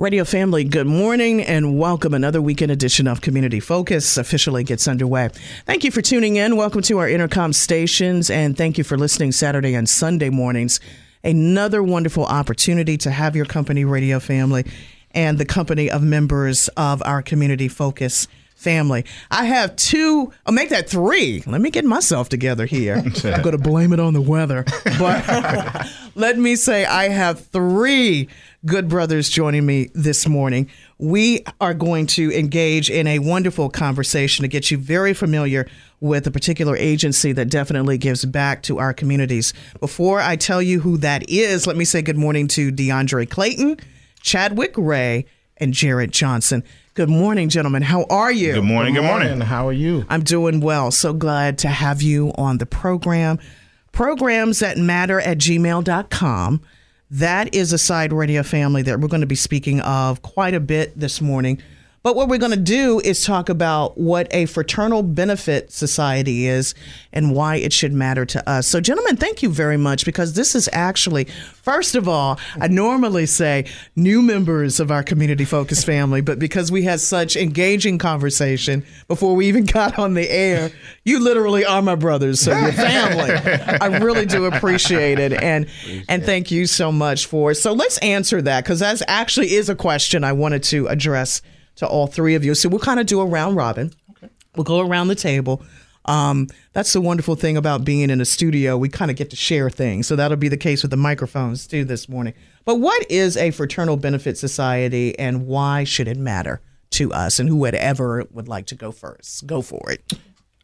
Radio family, good morning and welcome. Another weekend edition of Community Focus officially gets underway. Thank you for tuning in. Welcome to our Entercom stations and thank you for listening Saturday and Sunday mornings. Another wonderful opportunity to have your company, Radio family, and the company of members of our Community Focus family. I have two, I'll make that three. Let me get myself together here. I'm going to blame it on the weather. But let me say, I have three good brothers joining me this morning. We are going to engage in a wonderful conversation to get you very familiar with a particular agency that definitely gives back to our communities. Before I tell you who that is, let me say good morning to DeAndre Clayton, Chadwick Ray, and Jared Johnson. Good morning, gentlemen. How are you? Good morning. Good morning. How are you? I'm doing well. So glad to have you on the program. Programs that matter at gmail.com. That is a side radio family that we're going to be speaking of quite a bit this morning. But what we're going to do is talk about what a fraternal benefit society is and why it should matter to us. So, gentlemen, thank you very much because this is actually, first of all, I normally say new members of our community focused family, but because we had such engaging conversation before we even got on the air, you literally are my brothers, so you're family. I really do appreciate it, and and thank you so much for. So let's answer that because that actually is a question I wanted to address to all three of you. So we'll kind of do a round robin. Okay. We'll go around the table. Um, that's the wonderful thing about being in a studio. We kind of get to share things. So that'll be the case with the microphones too this morning. But what is a fraternal benefit society and why should it matter to us? And who would ever would like to go first? Go for it.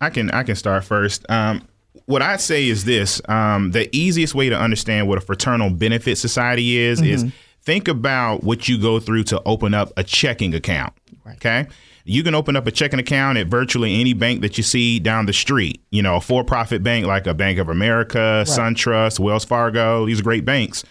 I can I can start first. Um, what I'd say is this: um, the easiest way to understand what a fraternal benefit society is mm-hmm. is think about what you go through to open up a checking account. Right. Okay. You can open up a checking account at virtually any bank that you see down the street. You know, a for profit bank like a Bank of America, right. SunTrust, Wells Fargo, these are great banks.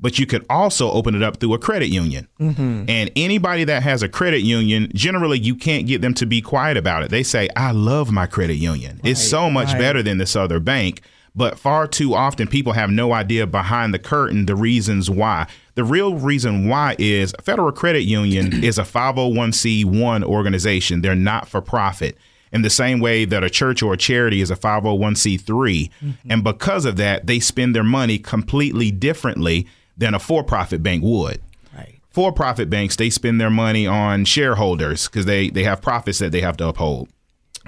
But you could also open it up through a credit union. Mm-hmm. And anybody that has a credit union, generally, you can't get them to be quiet about it. They say, I love my credit union. Right. It's so much better than this other bank. But far too often, people have no idea behind the curtain the reasons why. The real reason why is Federal Credit Union is a 501c1 organization. They're not for profit in the same way that a church or a charity is a 501c3. Mm-hmm. And because of that, they spend their money completely differently than a for profit bank would. For profit banks, they spend their money on shareholders because they, they have profits that they have to uphold.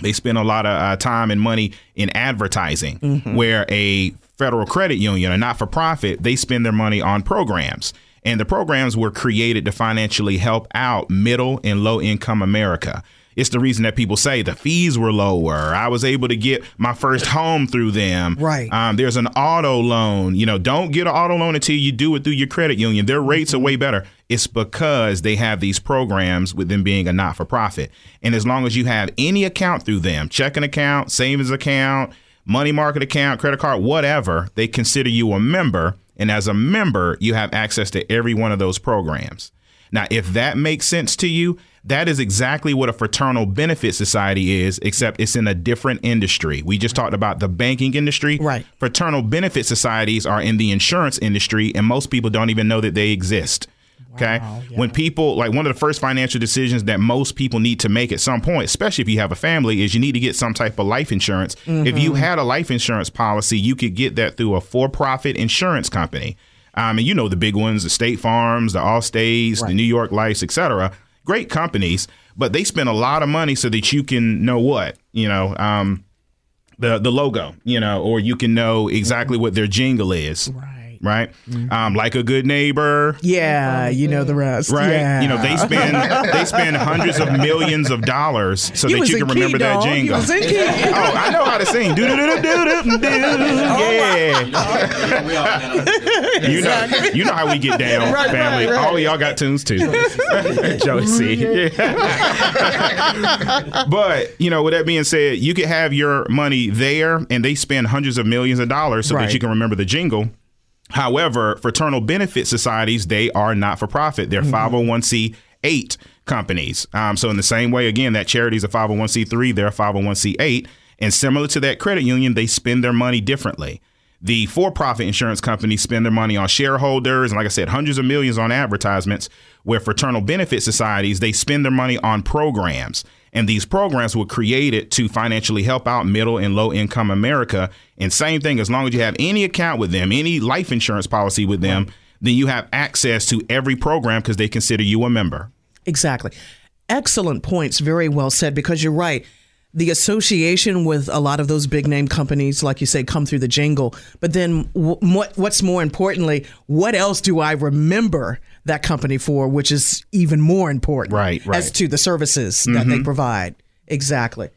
They spend a lot of uh, time and money in advertising, mm-hmm. where a federal credit union, a not for profit, they spend their money on programs. And the programs were created to financially help out middle and low income America. It's the reason that people say the fees were lower. I was able to get my first home through them. Right. Um, there's an auto loan. You know, don't get an auto loan until you do it through your credit union. Their rates mm-hmm. are way better. It's because they have these programs with them being a not for profit. And as long as you have any account through them, checking account, savings account, money market account, credit card, whatever, they consider you a member. And as a member, you have access to every one of those programs. Now, if that makes sense to you, that is exactly what a fraternal benefit society is, except it's in a different industry. We just talked about the banking industry. Right. Fraternal benefit societies are in the insurance industry, and most people don't even know that they exist. Okay. Wow, yeah. When people, like one of the first financial decisions that most people need to make at some point, especially if you have a family, is you need to get some type of life insurance. Mm-hmm. If you mm-hmm. had a life insurance policy, you could get that through a for profit insurance company. Um, and you know the big ones, the State Farms, the Allstates, right. the New York Life, et cetera. Great companies, but they spend a lot of money so that you can know what, you know, um, the, the logo, you know, or you can know exactly what their jingle is. Right right? Um, like a good neighbor, Yeah, you know the rest. right? Yeah. You know, they spend they spend hundreds of millions of dollars so You that you in can key, remember that dog. You jingle. was in key. oh, I know how to sing. Do do do do do do do. Yeah. You know, you know how we get down, Right, family. right, right. All y'all got tunes too. Josie. but you know, with that being said, you could have your money there, and they spend hundreds of millions of dollars so Right. that you can remember the jingle. However, fraternal benefit societies, they are not for profit. They're 501c8 companies. Um, so, in the same way, again, that charity is a 501c3, they're a 501c8. And similar to that credit union, they spend their money differently. The for profit insurance companies spend their money on shareholders and, like I said, hundreds of millions on advertisements, where fraternal benefit societies, they spend their money on programs. And these programs were created to financially help out middle and low income America. And same thing, as long as you have any account with them, any life insurance policy with them, then you have access to every program because they consider you a member. Exactly. Excellent points. Very well said, because you're right. The association with a lot of those big name companies, like you say, come through the jingle. But then, w- what, what's more importantly, what else do I remember that company for, which is even more important, Right, right. as to the services that they provide. Exactly.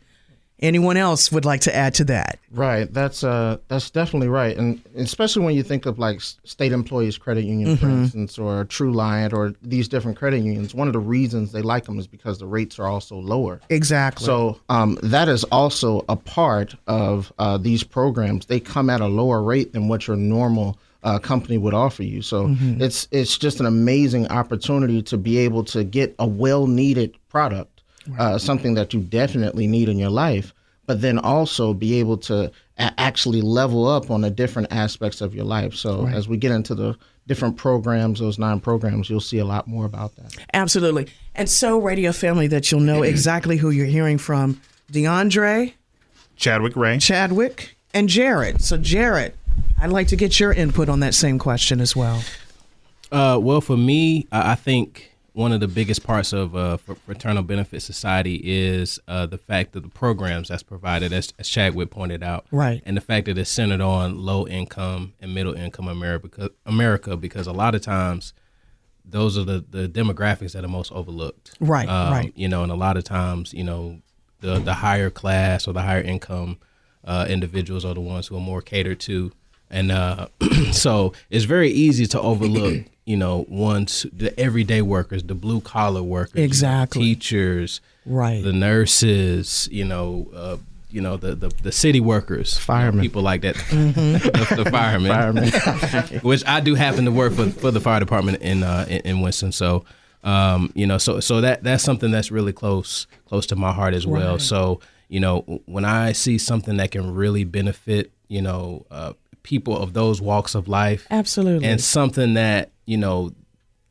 Anyone else would like to add to that? Right. That's uh that's definitely right, and especially when you think of like state employees credit union, for instance, or Truliant, or these different credit unions. One of the reasons they like them is because the rates are also lower. Exactly. So um, that is also a part of uh, these programs. They come at a lower rate than what your normal uh, company would offer you. So it's it's just an amazing opportunity to be able to get a well needed product, uh, something that you definitely need in your life, but then also be able to a- actually level up on the different aspects of your life. So as we get into the different programs, those nine programs, you'll see a lot more about that. Absolutely. And so, radio family, that you'll know exactly who you're hearing from DeAndre, Chadwick Ray. Chadwick, and Jared. So, Jared, I'd like to get your input on that same question as well. Uh, well, for me, I think one of the biggest parts of uh, fraternal benefit society is uh, the fact that the programs that's provided, as, as Chadwick pointed out, Right. and the fact that it's centered on low income and middle income America. Because, America, because a lot of times those are the, the demographics that are most overlooked. Right, Um, right. You know, and a lot of times, you know, the the higher class or the higher income uh, individuals are the ones who are more catered to, and uh, so it's very easy to overlook. You know, ones the everyday workers, the blue collar workers, you know, Exactly. teachers, Right. the nurses, you know, uh, you know the, the the city workers, Firemen. people like that, the, the firemen, which I do happen to work for for the fire department in uh, in, in Winston. So, um, you know, so so that that's something that's really close close to my heart as well. So, you know, when I see something that can really benefit, you know, uh, people of those walks of life, Absolutely. and something that you know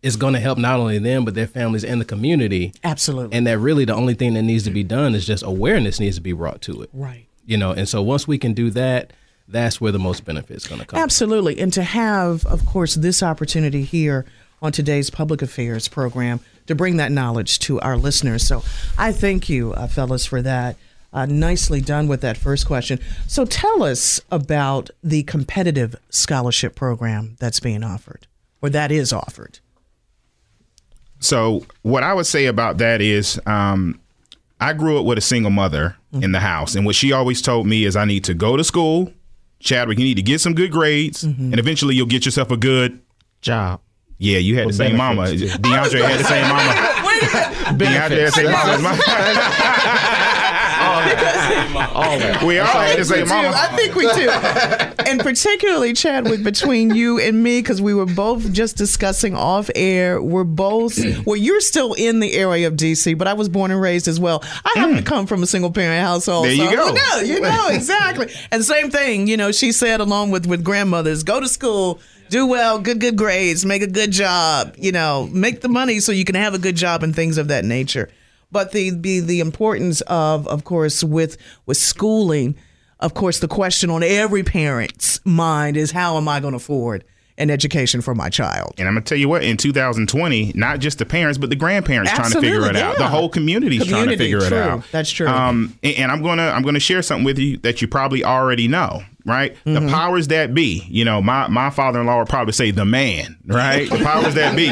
is going to help not only them but their families and the community. Absolutely. And that really the only thing that needs to be done is just awareness needs to be brought to it. right. You know, and so once we can do that, that's where the most benefit is going to come. Absolutely. And to have, of course, this opportunity here on today's public affairs program to bring that knowledge to our listeners. So I thank you, uh, fellas, for that. Uh, nicely done with that first question. So tell us about the competitive scholarship program that's being offered, or that is offered. So what I would say about that is, um, I grew up with a single mother in the house, and what she always told me is, I need to go to school. Chadwick, you need to get some good grades, and eventually you'll get yourself a good. Job. Yeah, you had the same mama. benefits. DeAndre had the same mama. DeAndre had the same mama. mine. we all had the same mama. I think we do. and particularly, Chadwick, between you and me, because we were both just discussing off air, we're both, well, you're still in the area of D.C., but I was born and raised as well. I happen to mm. come from a single parent household. There you so go. You know, you know, exactly. and same thing, you know, she said along with, with grandmothers, go to school. Do well, good, good grades, make a good job, you know, make the money so you can have a good job and things of that nature. But the be the importance of, of course, with with schooling, of course, the question on every parent's mind is how am I going to afford an education for my child? And I'm gonna tell you what, in 2020, not just the parents, but the grandparents trying to figure it Absolutely, out. The whole community's trying to figure true. it out. That's true. Um, and, and I'm gonna I'm gonna share something with you that you probably already know. Right? The mm-hmm. powers that be, you know, my, my father in law would probably say the man, right? the powers that be.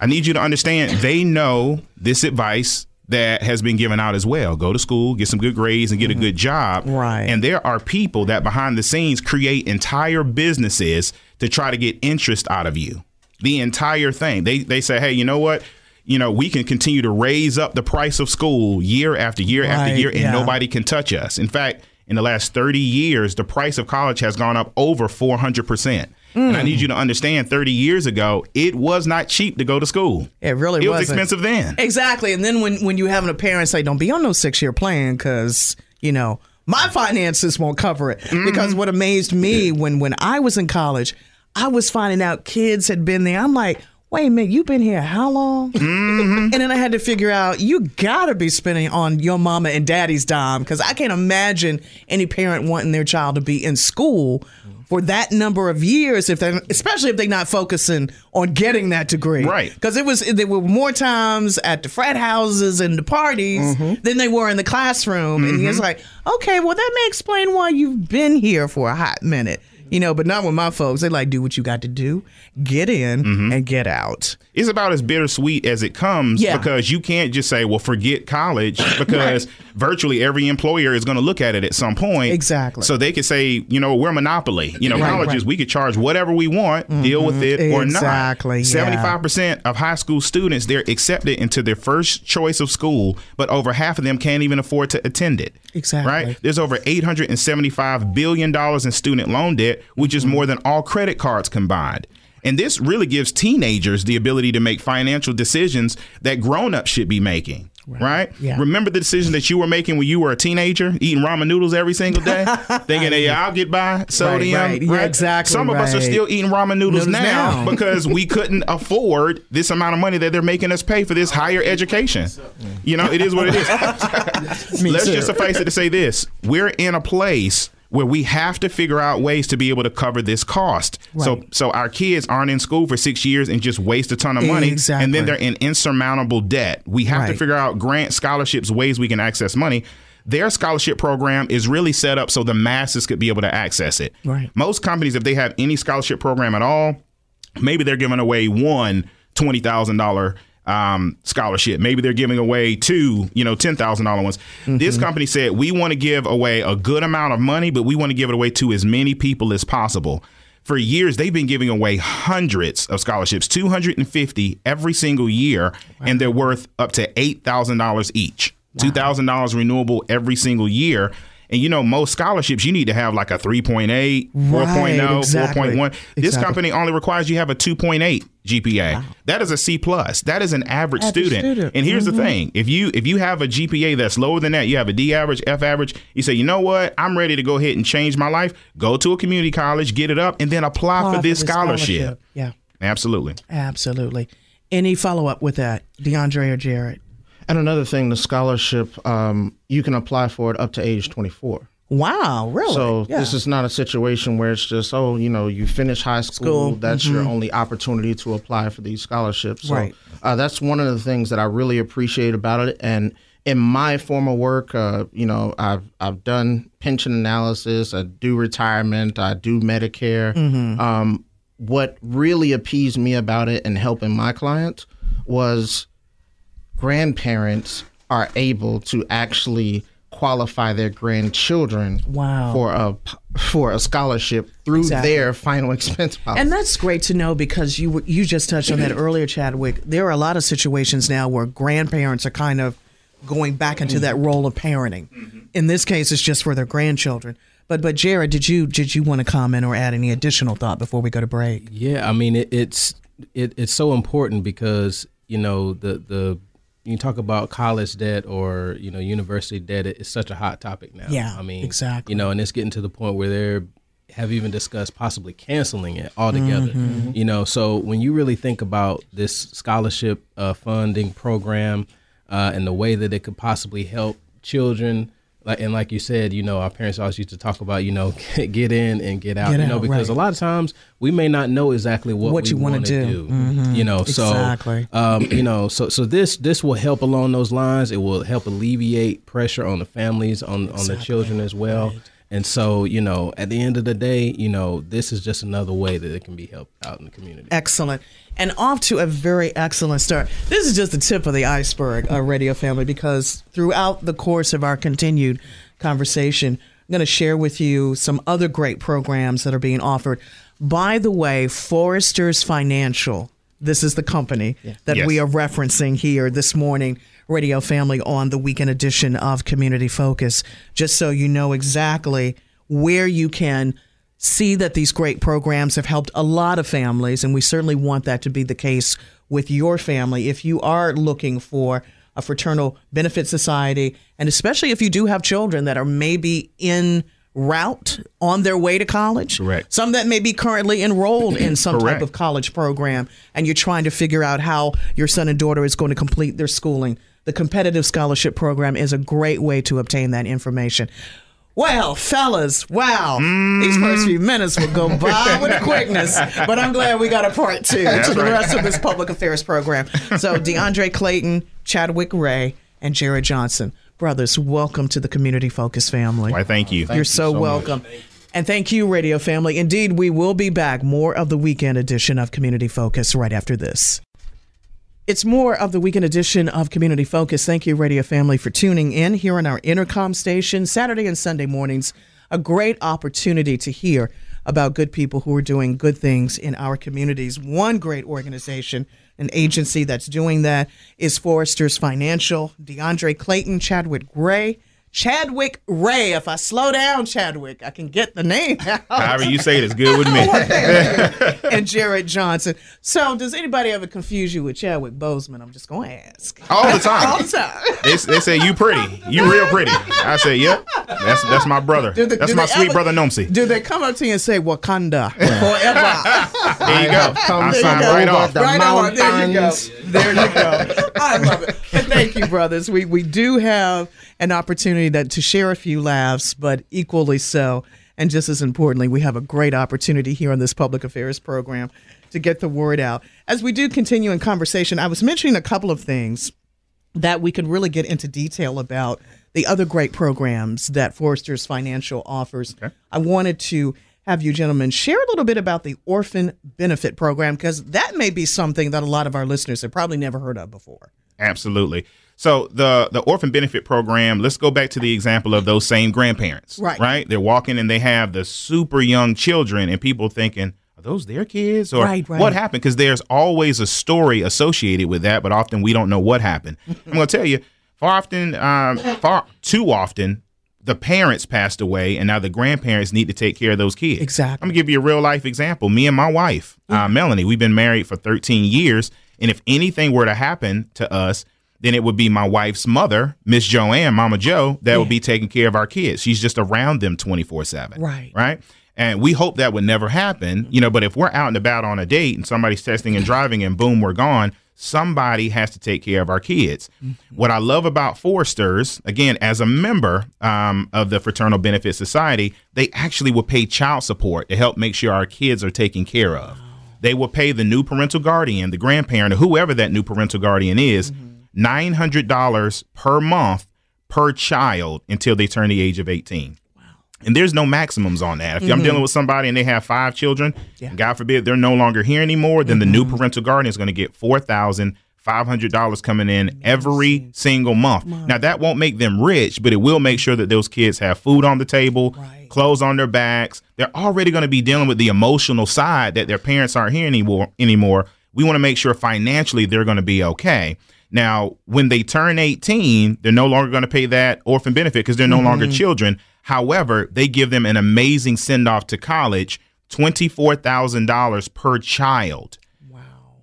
I need you to understand they know this advice that has been given out as well. Go to school, get some good grades, and get a mm-hmm. good job. Right. And there are people that behind the scenes create entire businesses to try to get interest out of you. The entire thing. They they say, hey, you know what? You know, we can continue to raise up the price of school year after year after year, and yeah. nobody can touch us. In fact, in the last 30 years, the price of college has gone up over 400%. And I Mm. need you to understand 30 years ago, it was not cheap to go to school. It really was. It was wasn't. expensive then. Exactly. And then when, when you having a parent say, don't be on no six year plan because, you know, my finances won't cover it. Mm-hmm. Because what amazed me when, when I was in college, I was finding out kids had been there. I'm like, wait a minute, you've been here how long? Mm-hmm. And then I had to figure out, you gotta be spending on your mama and daddy's dime because I can't imagine any parent wanting their child to be in school for that number of years if they especially if they're not focusing on getting that degree Right. because it was there were more times at the frat houses and the parties Mm-hmm. than they were in the classroom and it's like okay well that may explain why you've been here for a hot minute you know but not with my folks they like do what you got to do get in Mm-hmm. and get out it's about as bittersweet as it comes Yeah. because you can't just say, well, forget college because virtually every employer is going to look at it at some point. Exactly. So they could say, you know, we're a monopoly. You know, Right, colleges, right. Mm-hmm. we could charge whatever we want, deal with it or not. Exactly, yeah. 75% of high school students, they're accepted into their first choice of school, but over half of them can't even afford to attend it. Exactly. Right? There's over $875 billion in student loan debt, which is more than all credit cards combined. And this really gives teenagers the ability to make financial decisions that grown-ups should be making. Right? Yeah. Remember the decision that you were making when you were a teenager, eating ramen noodles every single day, thinking, "Hey, I'll get by sodium." right. Yeah, exactly, Some of us are still eating ramen noodles, Noodles now, now. because we couldn't afford this amount of money that they're making us pay for this higher education. You know, it is what it is. Let's too. just suffice it to say this: we're in a place where we have to figure out ways to be able to cover this cost. So, Right. so our kids aren't in school for six years and just waste a ton of money, Exactly. and then they're in insurmountable debt. We have to figure out grant scholarships, ways we can access money. Their scholarship program is really set up so the masses could be able to access it. Right. Most companies, if they have any scholarship program at all, maybe they're giving away one twenty thousand dollar um, scholarship. Maybe they're giving away two, you know, ten thousand dollar ones. This company said we want to give away a good amount of money, but we want to give it away to as many people as possible. For years, they've been giving away hundreds of scholarships, 250 every single year, and they're worth up to $8,000 each. $2,000 renewable every single year. And you know, most scholarships, you need to have like a 3.8, 4.0, exactly. 4.1. This company only requires you have a 2.8 GPA. That is a C plus. That is an average, Average student. student. And here's the mm-hmm. thing: if you if you have a GPA that's lower than that, you have a D average, F average. You say, you know what? I'm ready to go ahead and change my life. Go to a community college, get it up, and then apply, Apply for this scholarship. Yeah, Absolutely. absolutely. Any follow up with that, DeAndre or Jared? And another thing, the scholarship, um, you can apply for it up to age 24. Wow, really? So Yeah. this is not a situation where it's just, oh, you know, you finish high school, School, that's your only opportunity to apply for these scholarships. So Right. uh, that's one of the things that I really appreciate about it. And in my former work, uh, you know, I've I've done pension analysis, I do retirement, I do Medicare. Um, what really appeased me about it and helping my clients was grandparents are able to actually qualify their grandchildren Wow. for a for a scholarship through Exactly. their final expense policy. And that's great to know because you you just touched on that earlier, Chadwick. There are a lot of situations now where grandparents are kind of going back into that role of parenting. Mm-hmm. In this case, it's just for their grandchildren. But but Jared, did you did you want to comment or add any additional thought before we go to break? Yeah, I mean it, it's it, it's so important because you know the the you talk about college debt or you know university debt. It's such a hot topic now. Yeah, I mean exactly. You know, and it's getting to the point where they're have even discussed possibly canceling it altogether. Mm-hmm. You know, so when you really think about this scholarship uh, funding program uh, and the way that it could possibly help children. Like, and like you said, you know, our parents always used to talk about, you know, get in and get out, Get you know, because right. a lot of times we may not know exactly what, What we you want do. Mm-hmm. You know, so Exactly. um, you know, so so this this will help along those lines. It will help alleviate pressure on the families, on on the children as well. And so, you know, at the end of the day, you know, this is just another way that it can be helped out in the community. Excellent. And off to a very excellent start. This is just the tip of the iceberg, our radio family, because throughout the course of our continued conversation, I'm going to share with you some other great programs that are being offered. By the way, Foresters Financial, this is the company that Yes. we are referencing here this morning, Radio Family, on the weekend edition of Community Focus, just so you know exactly where you can see that these great programs have helped a lot of families, and we certainly want that to be the case with your family. If you are looking for a fraternal benefit society, and especially if you do have children that are maybe in route on their way to college, Correct. some that may be currently enrolled in some type of college program, and you're trying to figure out how your son and daughter is going to complete their schooling. The competitive scholarship program is a great way to obtain that information. Well, fellas, wow. These mm-hmm. first few minutes will go by with a quickness, but I'm glad we got a part two to the right. rest of this public affairs program. So, DeAndre Clayton, Chadwick Ray, and Jared Johnson. Brothers, welcome to the Community Focus family. Why, thank you. You're so, welcome. And thank you, Radio Family. Indeed, we will be back. More of the weekend edition of Community Focus right after this. It's more of the weekend edition of Community Focus. Thank you, Radio Family, for tuning in here on our Entercom station Saturday and Sunday mornings. A great opportunity to hear about good people who are doing good things in our communities. One great organization, an agency that's doing that, is Foresters Financial. DeAndre Clayton, Chadwick Gray, Chadwick Ray. If I slow down, Chadwick, I can get the name out. However you say it is good with me. and Jared Johnson. So, does anybody ever confuse you with Chadwick Boseman? I'm just going to ask. All the time. All the time. They, they say you pretty. You real pretty. I say, yep. That's that's my brother. Do they- that's my sweet ever- brother Nomsi. Do they come up to you and say Wakanda forever? There you go. come I from signed right off. the right on. There you go. There you go. I love it. And thank you, brothers. We we do have an opportunity that to share a few laughs, but equally so, and just as importantly, we have a great opportunity here on this public affairs program to get the word out. As we do continue in conversation, I was mentioning a couple of things that we could really get into detail about the other great programs that Foresters Financial offers. I wanted to have you gentlemen share a little bit about the Orphan Benefit Program because that may be something that a lot of our listeners have probably never heard of before. Absolutely. So the the orphan benefit program. Let's go back to the example of those same grandparents. Right. Right. They're walking and they have the super young children, and people thinking, are those their kids or Right, right. what happened? Because there's always a story associated with that, but often we don't know what happened. I'm going to tell you, far often, um, far too often. The parents passed away, and now the grandparents need to take care of those kids. Exactly. I'm gonna give you a real life example. Me and my wife, uh, Melanie, we've been married for 13 years, and if anything were to happen to us, then it would be my wife's mother, Miss Joanne, Mama Joe, that would be taking care of our kids. She's just around them 24 seven. Right. Right. And we hope that would never happen, you know. But if we're out and about on a date and somebody's texting and driving, and boom, we're gone. Somebody has to take care of our kids. What I love about Foresters, again, as a member um, of the Fraternal Benefit Society, they actually will pay child support to help make sure our kids are taken care of. They will pay the new parental guardian, the grandparent, or whoever that new parental guardian is, nine hundred dollars per month per child until they turn the age of eighteen. And there's no maximums on that. If I'm dealing mm-hmm. with somebody and they have five children, and God forbid they're no longer here anymore, then the new mm-hmm. parental guardian is going to get four thousand five hundred dollars coming in every single month. Now that won't make them rich, but it will make sure that those kids have food on the table, Right. clothes on their backs. They're already going to be dealing with the emotional side that their parents aren't here anymore. Anymore, we want to make sure financially they're going to be okay. Now, when they turn 18, they're no longer going to pay that orphan benefit because they're no longer mm-hmm. children. However, they give them an amazing send off to college $24,000 per child Wow.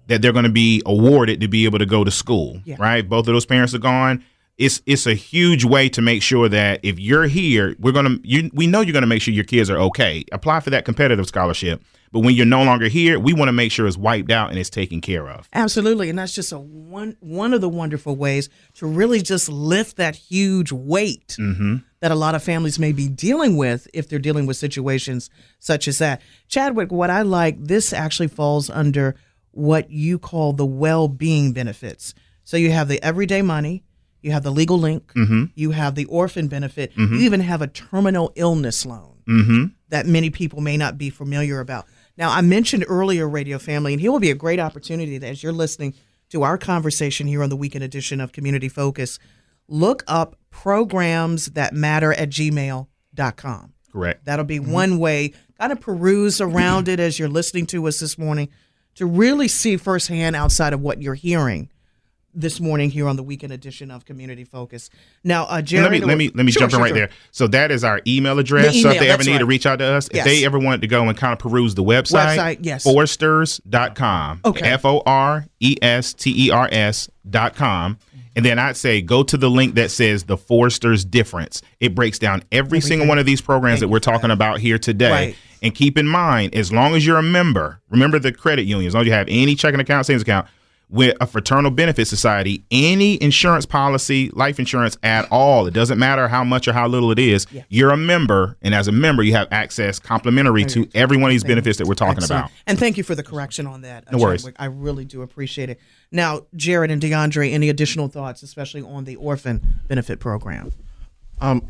that they're going to be awarded to be able to go to school. Yeah. Right? Both of those parents are gone. It's it's a huge way to make sure that if you're here, we're gonna you we know you're gonna make sure your kids are okay. Apply for that competitive scholarship. But when you're no longer here, we want to make sure it's wiped out and it's taken care of. Absolutely, and that's just a one one of the wonderful ways to really just lift that huge weight mm-hmm. that a lot of families may be dealing with if they're dealing with situations such as that. Chadwick, what I like, this actually falls under what you call the well-being benefits. So you have the everyday money, you have the legal link, mm-hmm. you have the orphan benefit, you mm-hmm. even have a terminal illness loan that many people may not be familiar about. Now, I mentioned earlier, Radio Family, and here will be a great opportunity that as you're listening to our conversation here on the weekend edition of Community Focus, look up programs that matter at gmail.com. Correct. That'll be mm-hmm. one way, kind of peruse around it as you're listening to us this morning to really see firsthand outside of what you're hearing this morning here on the weekend edition of Community Focus. Now, uh, Jared, let me let me let me Sure, jump in sure, right sure. there. So that is our email address. The so if they ever need to reach out to us, Yes. if they ever wanted to go and kind of peruse the website, Website, yes. foresters.com. Okay. F O R E S T E R S dot com. And then I'd say go to the link that says the Foresters difference. It breaks down every single one of these programs that we're talking about here today. Right. And keep in mind, as long as you're a member, remember the credit union, as long as you have any checking account, savings account, with a fraternal benefit society, any insurance policy, life insurance at all, it doesn't matter how much or how little it is, you're a member. And as a member, you have access complimentary to every one of these benefits that we're talking Excellent. about. And thank you for the correction on that. No worries. I really do appreciate it. Now, Jared and DeAndre, any additional thoughts, especially on the orphan benefit program? Um,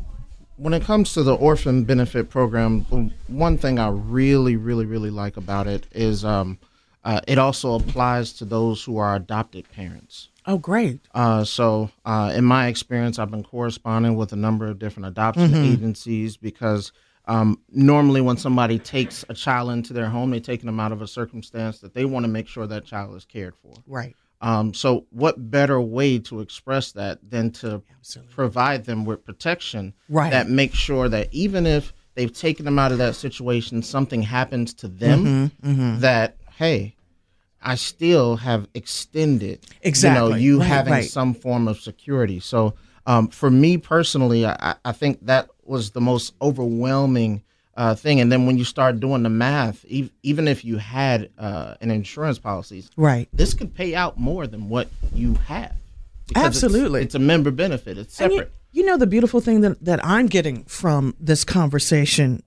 when it comes to the orphan benefit program, one thing I really, really, really like about it is um, uh, it also applies to those who are adopted parents. Oh, great. Uh, so, uh, in my experience, I've been corresponding with a number of different adoption agencies because um, normally when somebody takes a child into their home, they're taking them out of a circumstance that they want to make sure that child is cared for. Right. Um, so, what better way to express that than to provide them with protection Right. that makes sure that even if they've taken them out of that situation, something happens to them, Mm-hmm, that hey, I still have extended, you know, you Right, having right. some form of security. So, um, for me personally, I, I think that was the most overwhelming uh, thing. And then when you start doing the math, ev- even if you had uh, an insurance policy, Right. this could pay out more than what you have. Because it's- Absolutely. it's, a member benefit. It's separate. You, you know, the beautiful thing that, that I'm getting from this conversation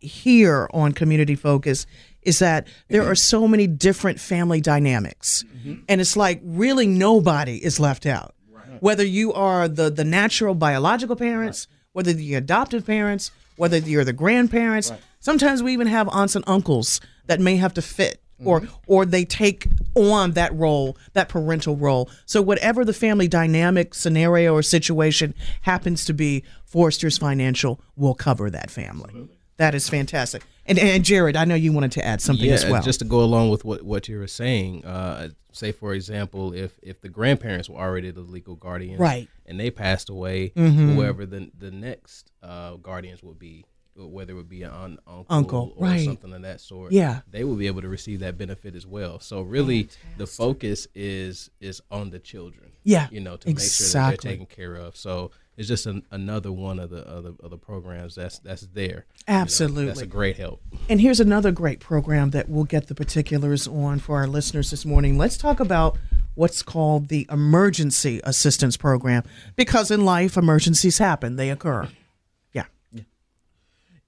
here on Community Focus is that there mm-hmm. are so many different family dynamics. Mm-hmm. And it's like really nobody is left out. Whether you are the, the natural biological parents, whether the adoptive parents, whether you're the grandparents. Sometimes we even have aunts and uncles that may have to fit or mm-hmm. or they take on that role, that parental role. So whatever the family dynamic scenario or situation happens to be, Foresters Financial will cover that family. That is fantastic. And and Jared, I know you wanted to add something yeah, as well. just to go along with what, what you were saying. Uh, say, for example, if if the grandparents were already the legal guardians, Right. and they passed away, Mhm. whoever the the next uh, guardians would be, whether it would be an uncle, Uncle, or right. something of that sort, Yeah. they will be able to receive that benefit as well. So really, the focus is is on the children. Yeah, you know, to make sure that they're taken care of. So it's just an, another one of the other of the programs that's that's there. You know, Absolutely. that's a great help. And here's another great program that we'll get the particulars on for our listeners this morning. Let's talk about what's called the Emergency Assistance Program because in life, emergencies happen, they occur.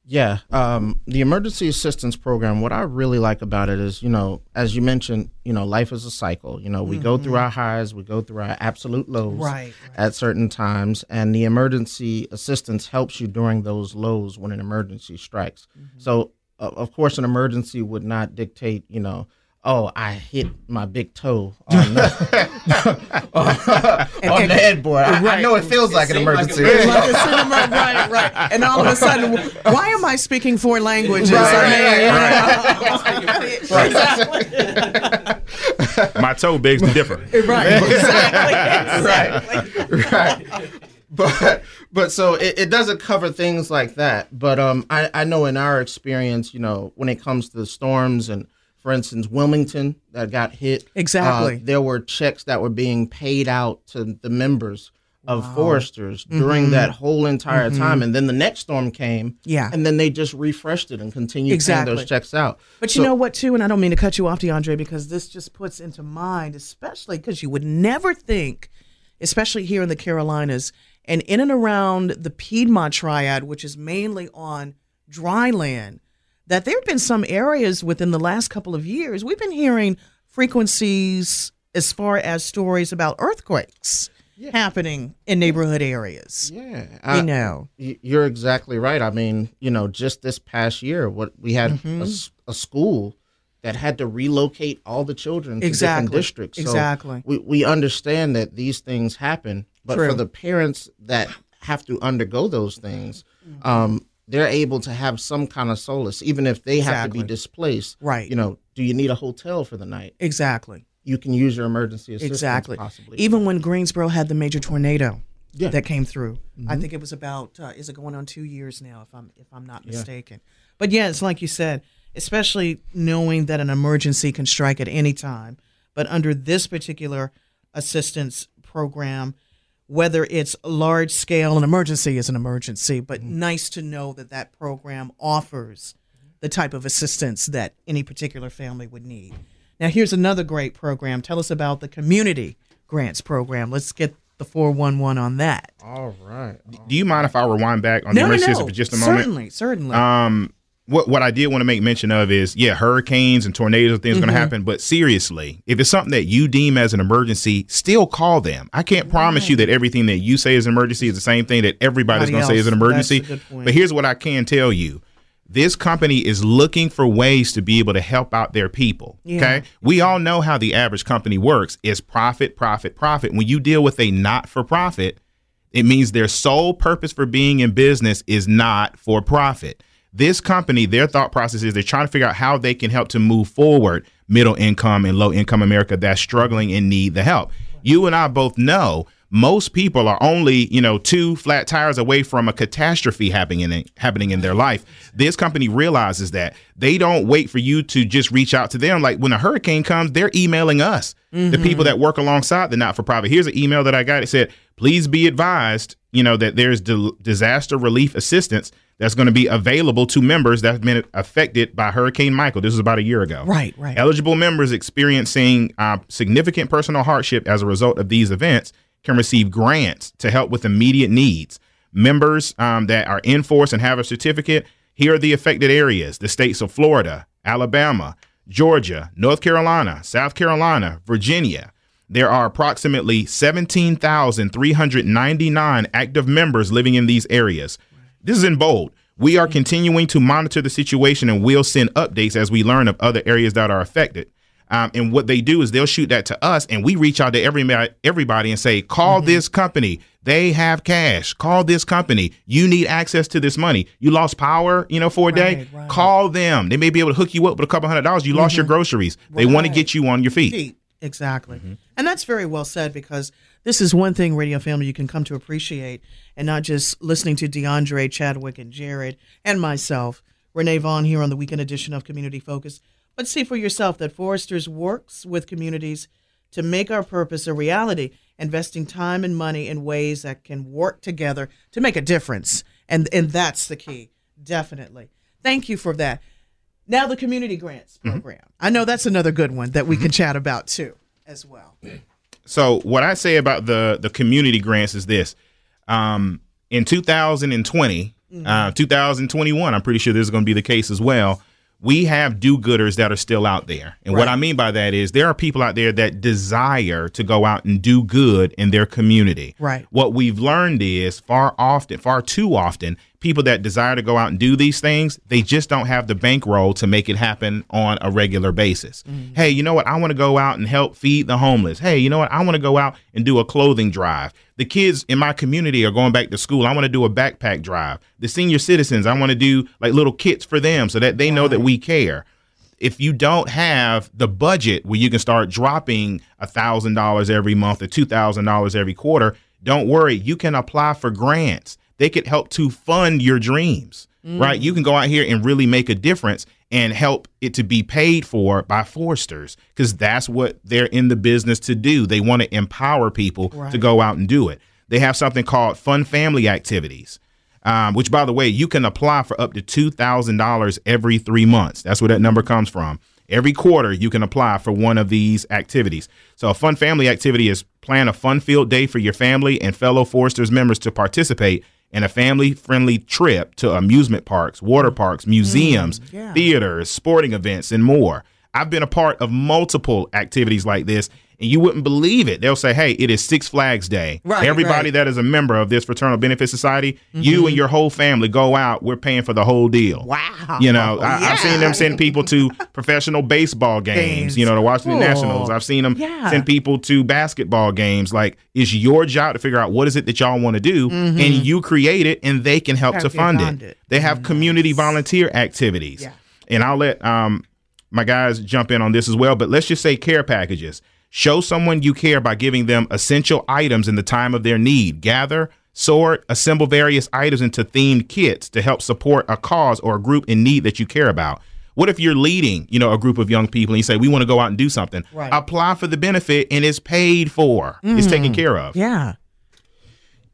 Yeah. Um, the emergency assistance program. What I really like about it is, you know, as you mentioned, you know, life is a cycle. You know, we go through our highs, we go through our absolute lows Mm-hmm. Right, at certain times, and the emergency assistance helps you during those lows when an emergency strikes. Mm-hmm. So, uh, of course, an emergency would not dictate, you know. Oh, I hit my big toe on the, on the headboard. I, I know it feels like an emergency. Like a cinema, right, right. And all of a sudden, why am I speaking four languages? I Exactly. My toe begs to differ. Right. Exactly. right right but but so it, it doesn't cover things like that but um I, I know in our experience you know when it comes to the storms and for instance wilmington that got hit Exactly. uh, there were checks that were being paid out to the members of foresters during that whole entire time and then the next storm came Mm-hmm. Yeah. and then they just refreshed it and continued Exactly. paying those checks out But you know what, too, and I don't mean to cut you off, DeAndre, because this just puts into mind, especially because you would never think, especially here in the Carolinas and in and around the Piedmont Triad, which is mainly on dry land, that there have been some areas within the last couple of years we've been hearing frequencies as far as stories about earthquakes. happening in neighborhood areas. Yeah, You I- know. you're exactly right. I mean, you know, just this past year, what we had Mm-hmm. a a, school that had to relocate all the children to Exactly. different districts. So Exactly. we we understand that these things happen, but True. for the parents that have to undergo those things, Mm-hmm. um, they're able to have some kind of solace, even if they have to be displaced. Right. You know, do you need a hotel for the night? Exactly. You can use your emergency assistance. Exactly. Possibly. Even when Greensboro had the major tornado Yeah. that came through, I think it was about uh, is it going on two years now, if I'm if I'm not mistaken. Yeah. But yeah, it's like you said, especially knowing that an emergency can strike at any time. But under this particular assistance program, whether it's large scale, an emergency is an emergency, but nice to know that that program offers the type of assistance that any particular family would need. Now, here's another great program. Tell us about the Community Grants Program. Let's get the 411 on that. all right. Do you mind if I rewind back on No, the no, emergency no. for just a moment? Certainly, certainly. Um, what what I did want to make mention of is yeah, hurricanes and tornadoes and things going to mm-hmm. happen. But seriously, if it's something that you deem as an emergency, still call them. I can't promise you that everything that you say is an emergency is the same thing that everybody's going to say is an emergency. else. That's a good point. But here's what I can tell you. This company is looking for ways to be able to help out their people. Yeah. Okay. We all know how the average company works is profit, profit, profit. When you deal with a not for profit, it means their sole purpose for being in business is not for profit. This company, their thought process is they're trying to figure out how they can help to move forward middle income and low income America that's struggling and need the help. You and I both know most people are only, you know, two flat tires away from a catastrophe happening in happening in their life. This company realizes that. They don't wait for you to just reach out to them. Like when a hurricane comes, they're emailing us, the people that work alongside the not for profit. Here's an email that I got. It said, "Please be advised, you know, that there's di- disaster relief assistance that's going to be available to members that have been affected by Hurricane Michael. This was about a year ago. Right, right. Eligible members experiencing uh, significant personal hardship as a result of these events can receive grants to help with immediate needs. Members um, that are in force and have a certificate, here are the affected areas the states of Florida, Alabama, Georgia, North Carolina, South Carolina, Virginia. There are approximately 17,399 active members living in these areas. This is in bold. We are continuing to monitor the situation and we'll send updates as we learn of other areas that are affected. Um, and what they do is they'll shoot that to us, and we reach out to everybody, everybody and say, "Call mm-hmm. this company. They have cash. Call this company. You need access to this money. You lost power, you know, for a day. Right, right. Call them. They may be able to hook you up with a couple hundred dollars. You lost your mm-hmm. groceries. They want to get you on your feet. feet. Exactly. Mm-hmm. And that's very well said because this is one thing, radio family, you can come to appreciate and not just listening to DeAndre, Chadwick, and Jared, and myself, Renee Vaughn, here on the weekend edition of Community Focus, but see for yourself that Foresters works with communities to make our purpose a reality, investing time and money in ways that can work together to make a difference. And, and that's the key, definitely. Thank you for that. Now, the community grants program. I know that's another good one that we can chat about too, as well. So what I say about the the community grants is this: um, in 2020, uh, 2021, I'm pretty sure this is going to be the case as well. We have do-gooders that are still out there, and what I mean by that is there are people out there that desire to go out and do good in their community. Right. What we've learned is far often, far too often, people that desire to go out and do these things, they just don't have the bankroll to make it happen on a regular basis. Mm-hmm. Hey, you know what? I want to go out and help feed the homeless. Hey, you know what? I want to go out and do a clothing drive. The kids in my community are going back to school. I want to do a backpack drive. The senior citizens, I want to do like little kits for them so that they know that we care if you don't have the budget where you can start dropping a thousand dollars every month or two thousand dollars every quarter, don't worry. You can apply for grants. They could help to fund your dreams, right? You can go out here and really make a difference and help it to be paid for by foresters because that's what they're in the business to do. They want to empower people to go out and do it. They have something called fun family activities um, which by the way, you can apply for up to two thousand dollars every three months. That's where that number comes from. Every quarter, you can apply for one of these activities. So, a fun family activity is plan a fun field day for your family and fellow Foresters members to participate in a family friendly trip to amusement parks, water mm-hmm. parks, museums, mm-hmm. yeah. theaters, sporting events, and more. I've been a part of multiple activities like this, and you wouldn't believe it. They'll say, "Hey, it is Six Flags Day. Right, Everybody right. that is a member of this fraternal benefit society, you mm-hmm. and your whole family go out. We're paying for the whole deal. Wow. You know, I, I've seen them send people to professional baseball games. Games. You know, the Washington Cool. Nationals. I've seen them Yeah. send people to basketball games. Like, it's your job to figure out what is it that y'all want to do, mm-hmm. and you create it, and they can help Help to fund it. it. They have mm-hmm. community volunteer activities. Yeah. And I'll let um my guys jump in on this as well. But let's just say care packages. Show someone you care by giving them essential items in the time of their need. Gather, sort, assemble various items into themed kits to help support a cause or a group in need that you care about. What if you're leading, you know, a group of young people and you say we want to go out and do something? Right. Apply for the benefit and it's paid for. It's taken mm. care of. Yeah.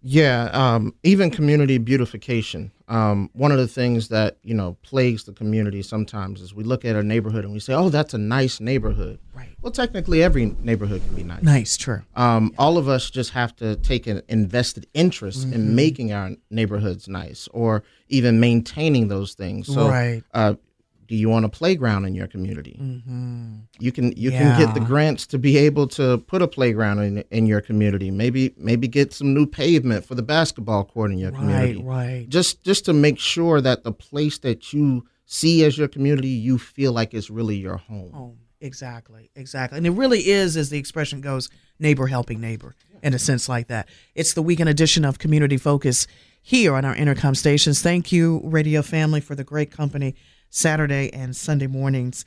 Yeah, um, even community beautification. Um, one of the things that you know plagues the community sometimes is we look at a neighborhood and we say, "Oh, that's a nice neighborhood." Right. Well, technically, every neighborhood can be nice. Nice. True. Um, all of us just have to take an invested interest Mm-hmm. in making our neighborhoods nice, or even maintaining those things. So, Right. uh, do you want a playground in your community? Mm-hmm. You can you can get the grants to be able to put a playground in in your community. Maybe maybe get some new pavement for the basketball court in your community. Right. Right. Just just to make sure that the place that you see as your community, you feel like it's really your home. home. Exactly, exactly. And it really is, as the expression goes, neighbor helping neighbor in a sense like that. It's the weekend edition of Community Focus here on our Entercom stations. Thank you, radio family, for the great company Saturday and Sunday mornings.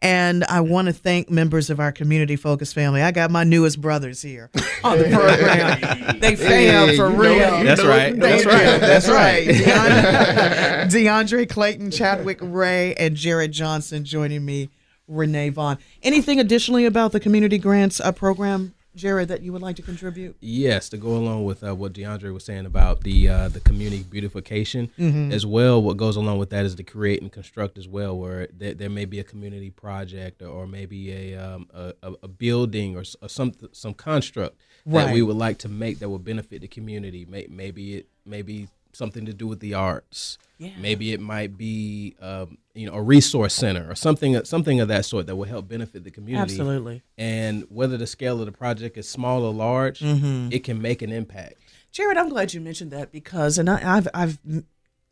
And I want to thank members of our Community Focus family. I got my newest brothers here on the program. they fam Hey, for you know- real. you That's know- right. That's you right. That's right. DeAndre, DeAndre Clayton, Chadwick Ray, and Jared Johnson joining me, Renee Vaughn. Anything additionally about the community grants uh, program, Jared, that you would like to contribute? Yes, to go along with uh, what DeAndre was saying about the uh, the community beautification Mm-hmm. as well. What goes along with that is to create and construct as well, where there, there may be a community project or, or maybe a, um, a a building or, or some some construct that we would like to make that will benefit the community. May, maybe it maybe something to do with the arts. Yeah. Maybe it might be um, you know a resource center or something something of that sort that will help benefit the community Absolutely. and whether the scale of the project is small or large, Mm-hmm. it can make an impact. Jared, I'm glad you mentioned that because, and I, I've I've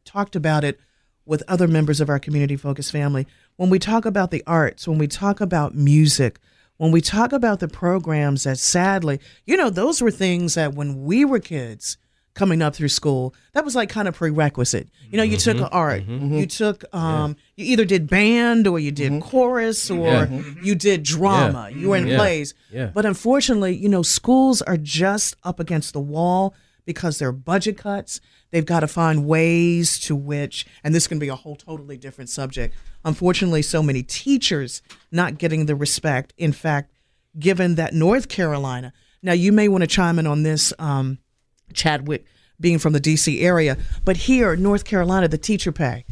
talked about it with other members of our community focused family. When we talk about the arts, when we talk about music, when we talk about the programs that sadly, you know, those were things that when we were kids coming up through school, that was like kind of prerequisite. You know, you took art, you took, um, you either did band or you did chorus or you did drama. You were in Yeah. plays. Yeah. But unfortunately, you know, schools are just up against the wall because there are budget cuts. They've got to find ways to which, and this can be a whole totally different subject. Unfortunately, so many teachers not getting the respect. In fact, given that North Carolina, now you may want to chime in on this, um, Chadwick, being from the D.C. area, but here, North Carolina, the teacher pay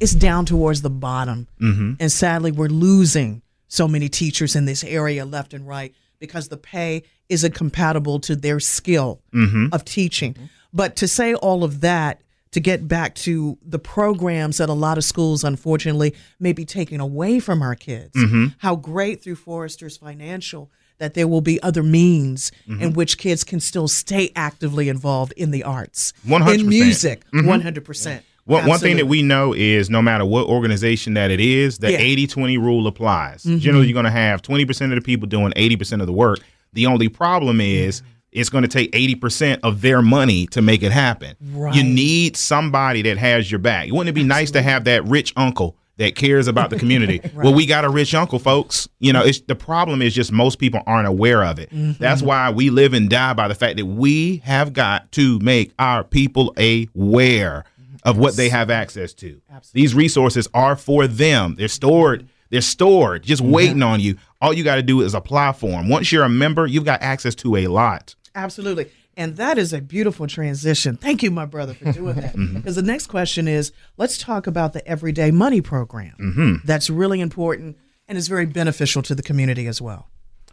is down towards the bottom. Mm-hmm. And sadly, we're losing so many teachers in this area left and right because the pay isn't compatible to their skill mm-hmm. of teaching. But to say all of that, to get back to the programs that a lot of schools, unfortunately, may be taking away from our kids, mm-hmm. how great through Foresters Financial that there will be other means in mm-hmm. which kids can still stay actively involved in the arts, 100%. in music, 100%. One, one thing that we know is no matter what organization that it is, the Yeah. 80 20 rule applies. Mm-hmm. Generally, you're going to have 20% of the people doing 80% of the work. The only problem is it's going to take 80% of their money to make it happen. Right. You need somebody that has your back. Wouldn't it be nice to have that rich uncle? That cares about the community. Well, we got a rich uncle, folks. You know, it's the problem is just most people aren't aware of it. Mm-hmm. That's why we live and die by the fact that we have got to make our people aware of what they have access to. These resources are for them. They're stored. They're stored, just mm-hmm. waiting on you. All you got to do is apply for them. Once you're a member, you've got access to a lot. Absolutely. And that is a beautiful transition. Thank you, my brother, for doing that. Mm-hmm. Because the next question is let's talk about the Everyday Money Program. Mm-hmm. That's really important and is very beneficial to the community as well.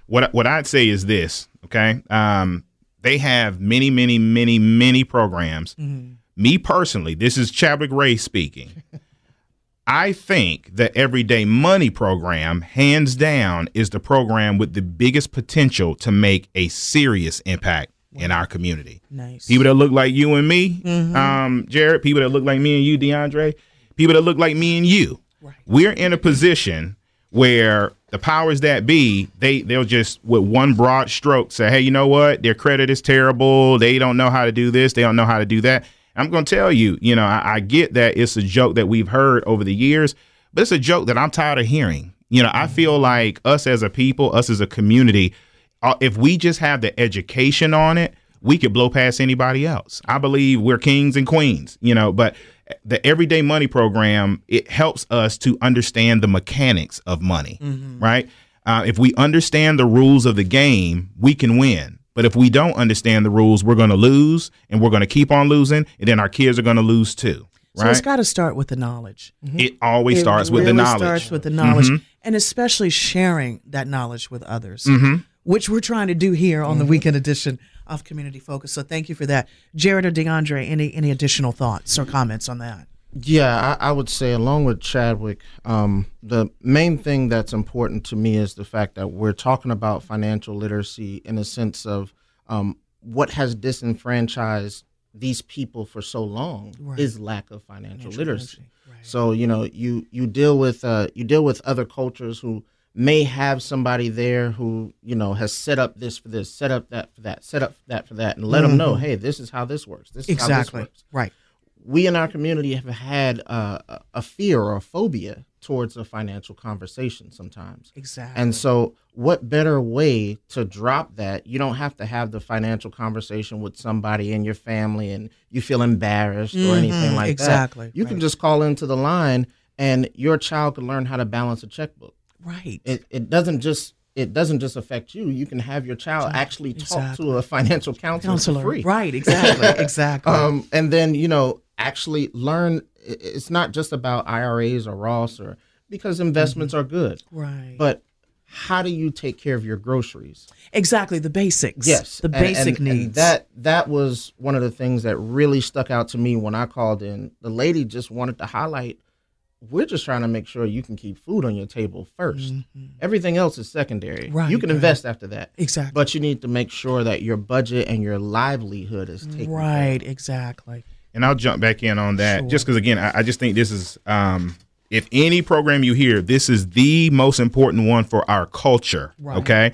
What what I'd say is this, okay? Um, they have many, many, many, many programs. Mm-hmm. Me personally, this is Chadwick Ray speaking. I think the Everyday Money program, hands down, is the program with the biggest potential to make a serious impact in our community. Nice. People that look like you and me, um, Jared, people that look like me and you, DeAndre, people that look like me and you. We're in a position where the powers that be, they they'll just with one broad stroke say, hey, you know what? Their credit is terrible. They don't know how to do this. They don't know how to do that. I'm going to tell you, you know, I, I get that it's a joke that we've heard over the years, but it's a joke that I'm tired of hearing. You know, I feel like us as a people, us as a community, uh, if we just have the education on it, we could blow past anybody else. I believe we're kings and queens, you know, but the everyday money program it helps us to understand the mechanics of money, right? Uh, if we understand the rules of the game, we can win. But if we don't understand the rules, we're going to lose, and we're going to keep on losing, and then our kids are going to lose too. right? So it's got to start with the knowledge. it always It starts with the really knowledge. Starts with the knowledge, Mhm. and especially sharing that knowledge with others, Mhm. Which we're trying to do here on the weekend edition of Community Focus. So thank you for that, Jared or DeAndre. Any any additional thoughts or comments on that? Yeah, I, I would say, along with Chadwick, um, the main thing that's important to me is the fact that we're talking about financial literacy in a sense of um, what has disenfranchised these people for so long Right. is lack of financial, Financial literacy. literacy, right. So you know, you you deal with uh, you deal with other cultures who may have somebody there who you know has set up this for this, set up that for that, set up that for that, and let them know, hey, this is how this works. This is how this Exactly. works Right. we in our community have had uh, a- a fear or a phobia towards a financial conversation sometimes. Exactly. And so, what better way to drop that? You don't have to have the financial conversation with somebody in your family and you feel embarrassed or anything Mhm, like exactly, that. Exactly. You can just call into the line and your child can learn how to balance a checkbook. Right. It, it doesn't just it doesn't just affect you. You can have your child actually talk Exactly. to a financial counselor, Counselor. for free. Right. Exactly. exactly. Um, and then you know actually learn. It's not just about IRAs or Roths or because investments are good, right. but how do you take care of your groceries? exactly. The basics. Yes, The and- basic and- and needs. that that was one of the things that really stuck out to me when I called in. The lady just wanted to highlight. We're just trying to make sure you can keep food on your table 1st Everything else is secondary. Mm-hmm. Right, you can right. invest after that. Exactly. But you need to make sure that your budget and your livelihood is taken care of. right. Exactly. and I'll jump back in on that Sure. just because again, I, I just think this is um, if any program you hear, this is the most important one for our culture. Right. Okay.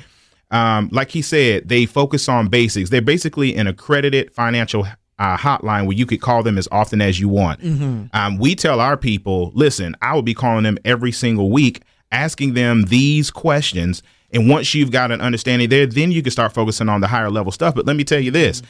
Um, like he said, they focus on basics. They're basically an accredited financial uh, hotline where you could call them as often as you want. Um, we tell our people, listen, I will be calling them every single week, asking them these questions. And once you've got an understanding there, then you can start focusing on the higher level stuff. But let me tell you this.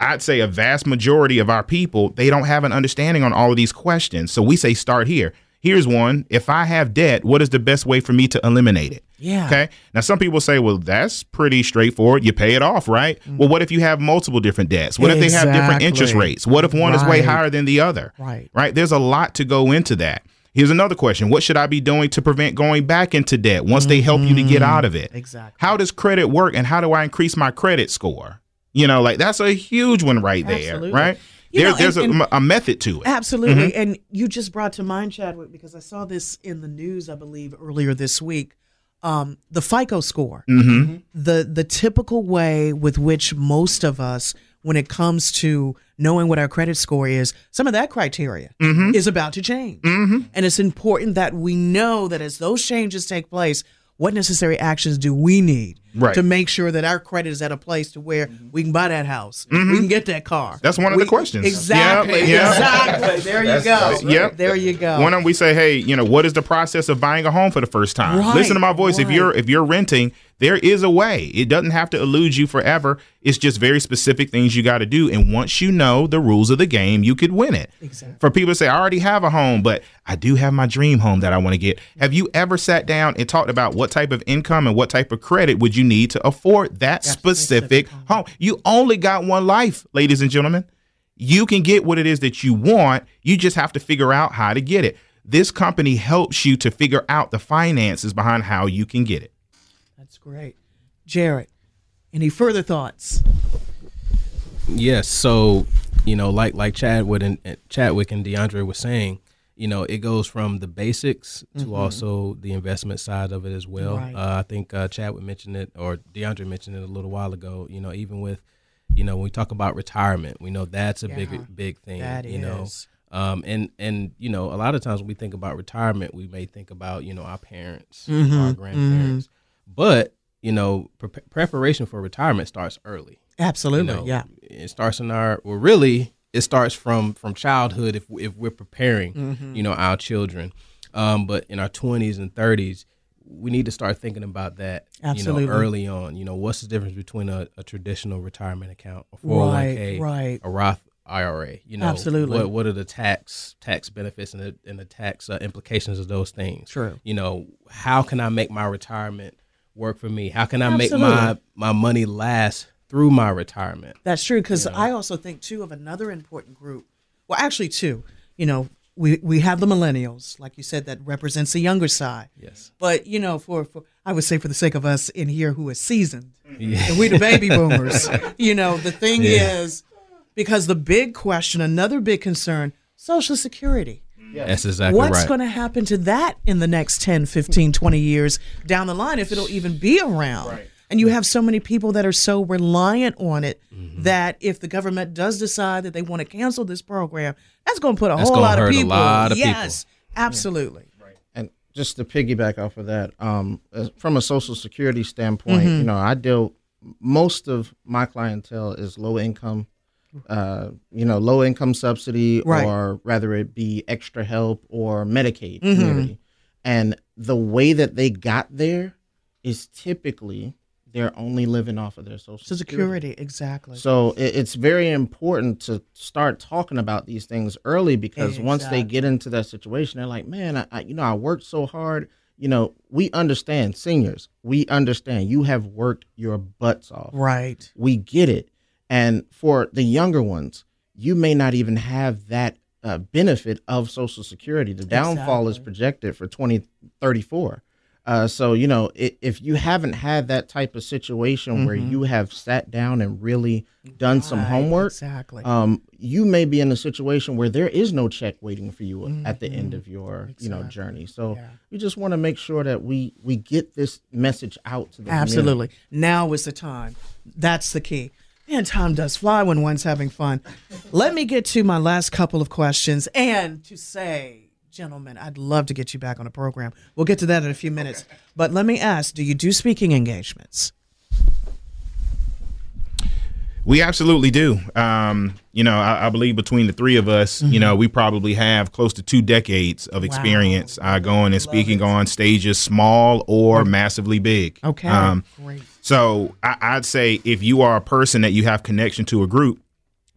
I'd say a vast majority of our people, they don't have an understanding on all of these questions. So we say start here. Here's one. If I have debt, what is the best way for me to eliminate it? Yeah. Okay. Now, some people say, well, that's pretty straightforward. You pay it off, right? Well, what if you have multiple different debts? What if they have different interest rates? What if one is way higher than the other? Right. Right. There's a lot to go into that. Here's another question. What should I be doing to prevent going back into debt once they help you to get out of it? Exactly. How does credit work and how do I increase my credit score? You know, like that's a huge one right there, Absolutely. right? There, know, there's and- a, a method to it. Absolutely. Mm-hmm. And you just brought to mind, Chadwick, because I saw this in the news, I believe, earlier this week. Um, the FICO score, Mm-hmm. the the typical way with which most of us, when it comes to knowing what our credit score is, some of that criteria Mm-hmm. is about to change, and it's important that we know that as those changes take place, what necessary actions do we need Right. to make sure that our credit is at a place to where we can buy that house, we can get that car. Mm-hmm. That's one of the questions. Exactly. Yeah, yeah. Exactly. There you go. Yep. There you go. One of them we say, hey, you know, what is the process of buying a home for the first time? Right, Listen to my voice. If you're if you're renting, there is a way. It doesn't have to elude you forever. It's just very specific things you got to do. And once you know the rules of the game, you could win it. Exactly. For people to say, I already have a home, but I do have my dream home that I want to get. Have you ever sat down and talked about what type of income and what type of credit would you need to afford that specific home? You only got one life, ladies and gentlemen. You can get what it is that you want. You just have to figure out how to get it. This company helps you to figure out the finances behind how you can get it. That's great. Jared, any further thoughts? Yes. So, you know, like like Chadwick and and Chadwick and DeAndre were saying, you know, it goes from the basics to also the investment side of it as well. Right. Uh, I think uh, would mention it, or DeAndre mentioned it a little while ago. You know, even with, you know, when we talk about retirement, we know that's a Yeah. big, big thing. That you know, um, and and you know, a lot of times when we think about retirement, we may think about you know our parents, Mm-hmm. our grandparents, but you know, pre- preparation for retirement starts early. You Absolutely. know, yeah. it starts in our well, really, it starts from from childhood if if we're preparing, Mm-hmm. you know, our children. Um, but in our twenties and thirties, we need to start thinking about that, Absolutely. you know, early on. You know, what's the difference between a, a traditional retirement account, a four hundred one k, right. a Roth IRA? You know, Absolutely. What what are the tax tax benefits and the and the tax uh, implications of those things? True. You know, how can I make my retirement work for me? How can I Absolutely. make my my money last through my retirement? That's true because I also think too of another important group. Well, actually, two. You know, we we have the millennials, like you said, that represents the younger side. Yes. But you know, for, for I would say for the sake of us in here who are seasoned, and we the baby boomers. you know, the thing Yeah. is because the big question, another big concern, Social Security. That's exactly What's right. going to happen to that in the next 10, 15, 20 years down the line if it'll even be around? And you have so many people that are so reliant on it Mm-hmm. that if the government does decide that they want to cancel this program, that's going to put a That's whole gonna lot of hurt a people. lot of people. yes, absolutely. and just to piggyback off of that, um, from a social security standpoint, Mm-hmm. you know, I deal most of my clientele is low income, uh, you know, low income subsidy, Right. or rather it be extra help or Medicaid Mm-hmm. and the way that they got there is typically they're only living off of their social So security, exactly. so it, it's very important to start talking about these things early because once they get into that situation, they're like, "Man, I, I you know I worked so hard." You know, we understand seniors. We understand you have worked your butts off. right. We get it. And for the younger ones, you may not even have that uh, benefit of Social Security. The downfall is projected for 2034. Uh, so, you know, i if you haven't had that type of situation where you have sat down and really done some Mm-hmm. Homework, Exactly. um, you may be in a situation where there is no check waiting for you at the end of your, you know, Mm-hmm. Journey. So Yeah. we just want to make sure that we we get this message out to the community. Absolutely. Now is the time. That's the key. Man, time does fly when one's having fun. Let me get to my last couple of questions and to say, gentlemen, I'd love to get you back on the program. We'll get to that in a few minutes. But let me ask do you do speaking engagements? We absolutely do. Um, you know, I, I believe between the three of us, you know, we probably have close to two decades of experience uh, going and speaking on stages, small or massively big. Okay. Um, Great. so I, I'd say if you are a person that you have connection to a group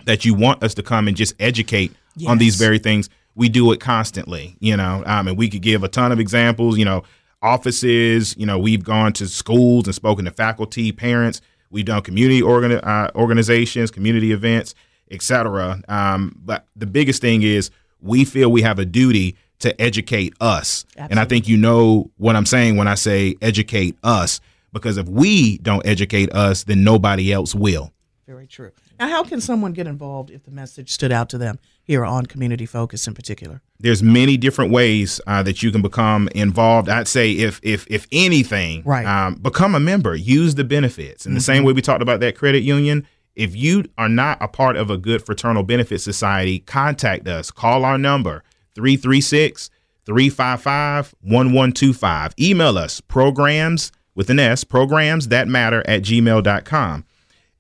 that you want us to come and just educate on these very things, we do it constantly. You know, um, and we could give a ton of examples. You know, offices. You know, we've gone to schools and spoken to faculty, parents. We've done community organi- uh, organizations, community events, etc. Um, but the biggest thing is we feel we have a duty to educate us, and I think you know what I'm saying when I say educate us. Because if we don't educate us, then nobody else will. Very true. Now, how can someone get involved if the message stood out to them here on Community Focus in particular? there's many different ways uh, that you can become involved. I'd say if if if anything, Right. um, become a member. Use the benefits in the same way we talked about that credit union. If you are not a part of a good fraternal benefit society, contact us. Call our number 336 355 1125. Email us programs with an S, programs that matter at gmail.com.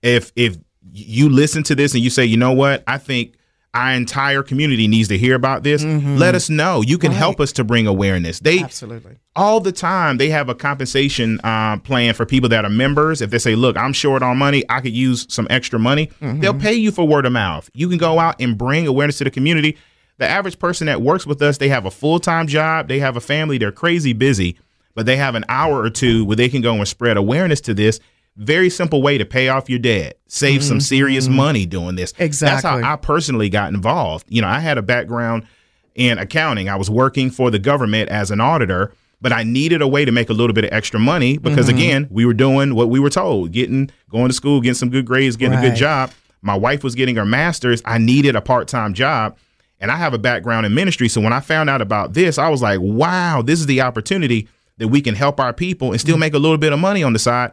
If if you listen to this and you say, you know what, I think our entire community needs to hear about this, let us know. You can help us to bring awareness. They Absolutely. all the time they have a compensation uh, plan for people that are members. If they say, "Look, I'm short on money, I could use some extra money," they'll pay you for word of mouth. You can go out and bring awareness to the community. The average person that works with us, they have a full time job, they have a family, they're crazy busy, but they have an hour or two where they can go and spread awareness to this. Very simple way to pay off your debt, save some serious money doing this. Exactly. That's how I personally got involved. You know, I had a background in accounting. I was working for the government as an auditor, but I needed a way to make a little bit of extra money because Mm-hmm. again, we were doing what we were told, getting going to school, getting some good grades, getting a good job. My wife was getting her masters. I needed a part-time job. And I have a background in ministry. So when I found out about this, I was like, wow, this is the opportunity that we can help our people and still make a little bit of money on the side.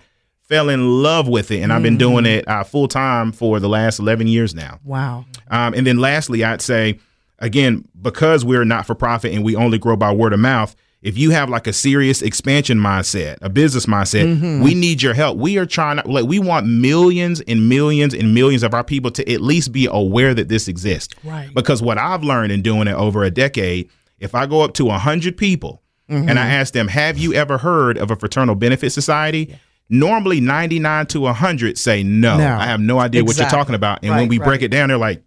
Fell in love with it. And I've been doing it uh, full time for the last 11 years now. Wow. Um, and then lastly, I'd say, again, because we're not for profit and we only grow by word of mouth, if you have like a serious expansion mindset, a business mindset, we need your help. We are trying to like we want millions and millions and millions of our people to at least be aware that this exists. Right. Because what I've learned in doing it over a decade, if I go up to 100 people and I ask them, "Have you ever heard of a fraternal benefit society?" Normally 99 to 100 say no. No. I have no idea what you're talking about. And Right, when we break it down, they're like,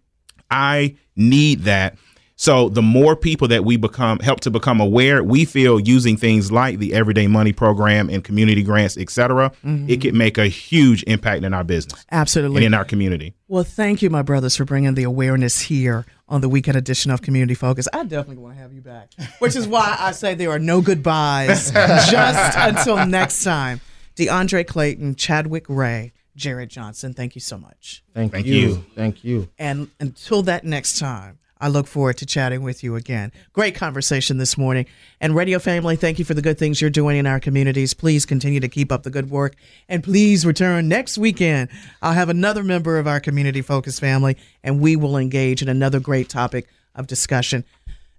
I need that. So the more people that we become help to become aware, we feel using things like the Everyday Money Program and community grants, et cetera, mm-hmm. it can make a huge impact in our business and Absolutely. in our community. Well, thank you, my brothers, for bringing the awareness here on the weekend edition of Community Focus. I definitely want to have you back, which is why I say there are no goodbyes just until next time. DeAndre Clayton, Chadwick Ray, Jared Johnson, thank you so much. Thank, Thank you. you. Thank you. And until that next time, I look forward to chatting with you again. Great conversation this morning. And Radio Family, thank you for the good things you're doing in our communities. Please continue to keep up the good work. And please return next weekend. I'll have another member of our community focused family, and we will engage in another great topic of discussion.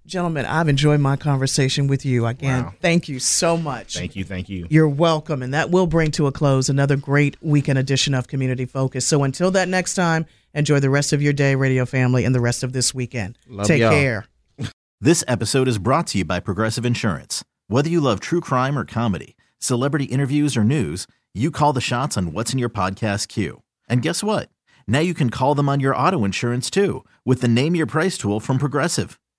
Gentlemen, I've enjoyed my conversation with you. Again, Wow. thank you so much. Thank you. Thank you. You're welcome. And that will bring to a close another great weekend edition of Community Focus. So until that next time, enjoy the rest of your day, radio family, and the rest of this weekend. Love Take y'all. care. This episode is brought to you by Progressive Insurance. Whether you love true crime or comedy, celebrity interviews or news, you call the shots on what's in your podcast queue. And guess what? Now you can call them on your auto insurance too with the Name Your Price tool from Progressive.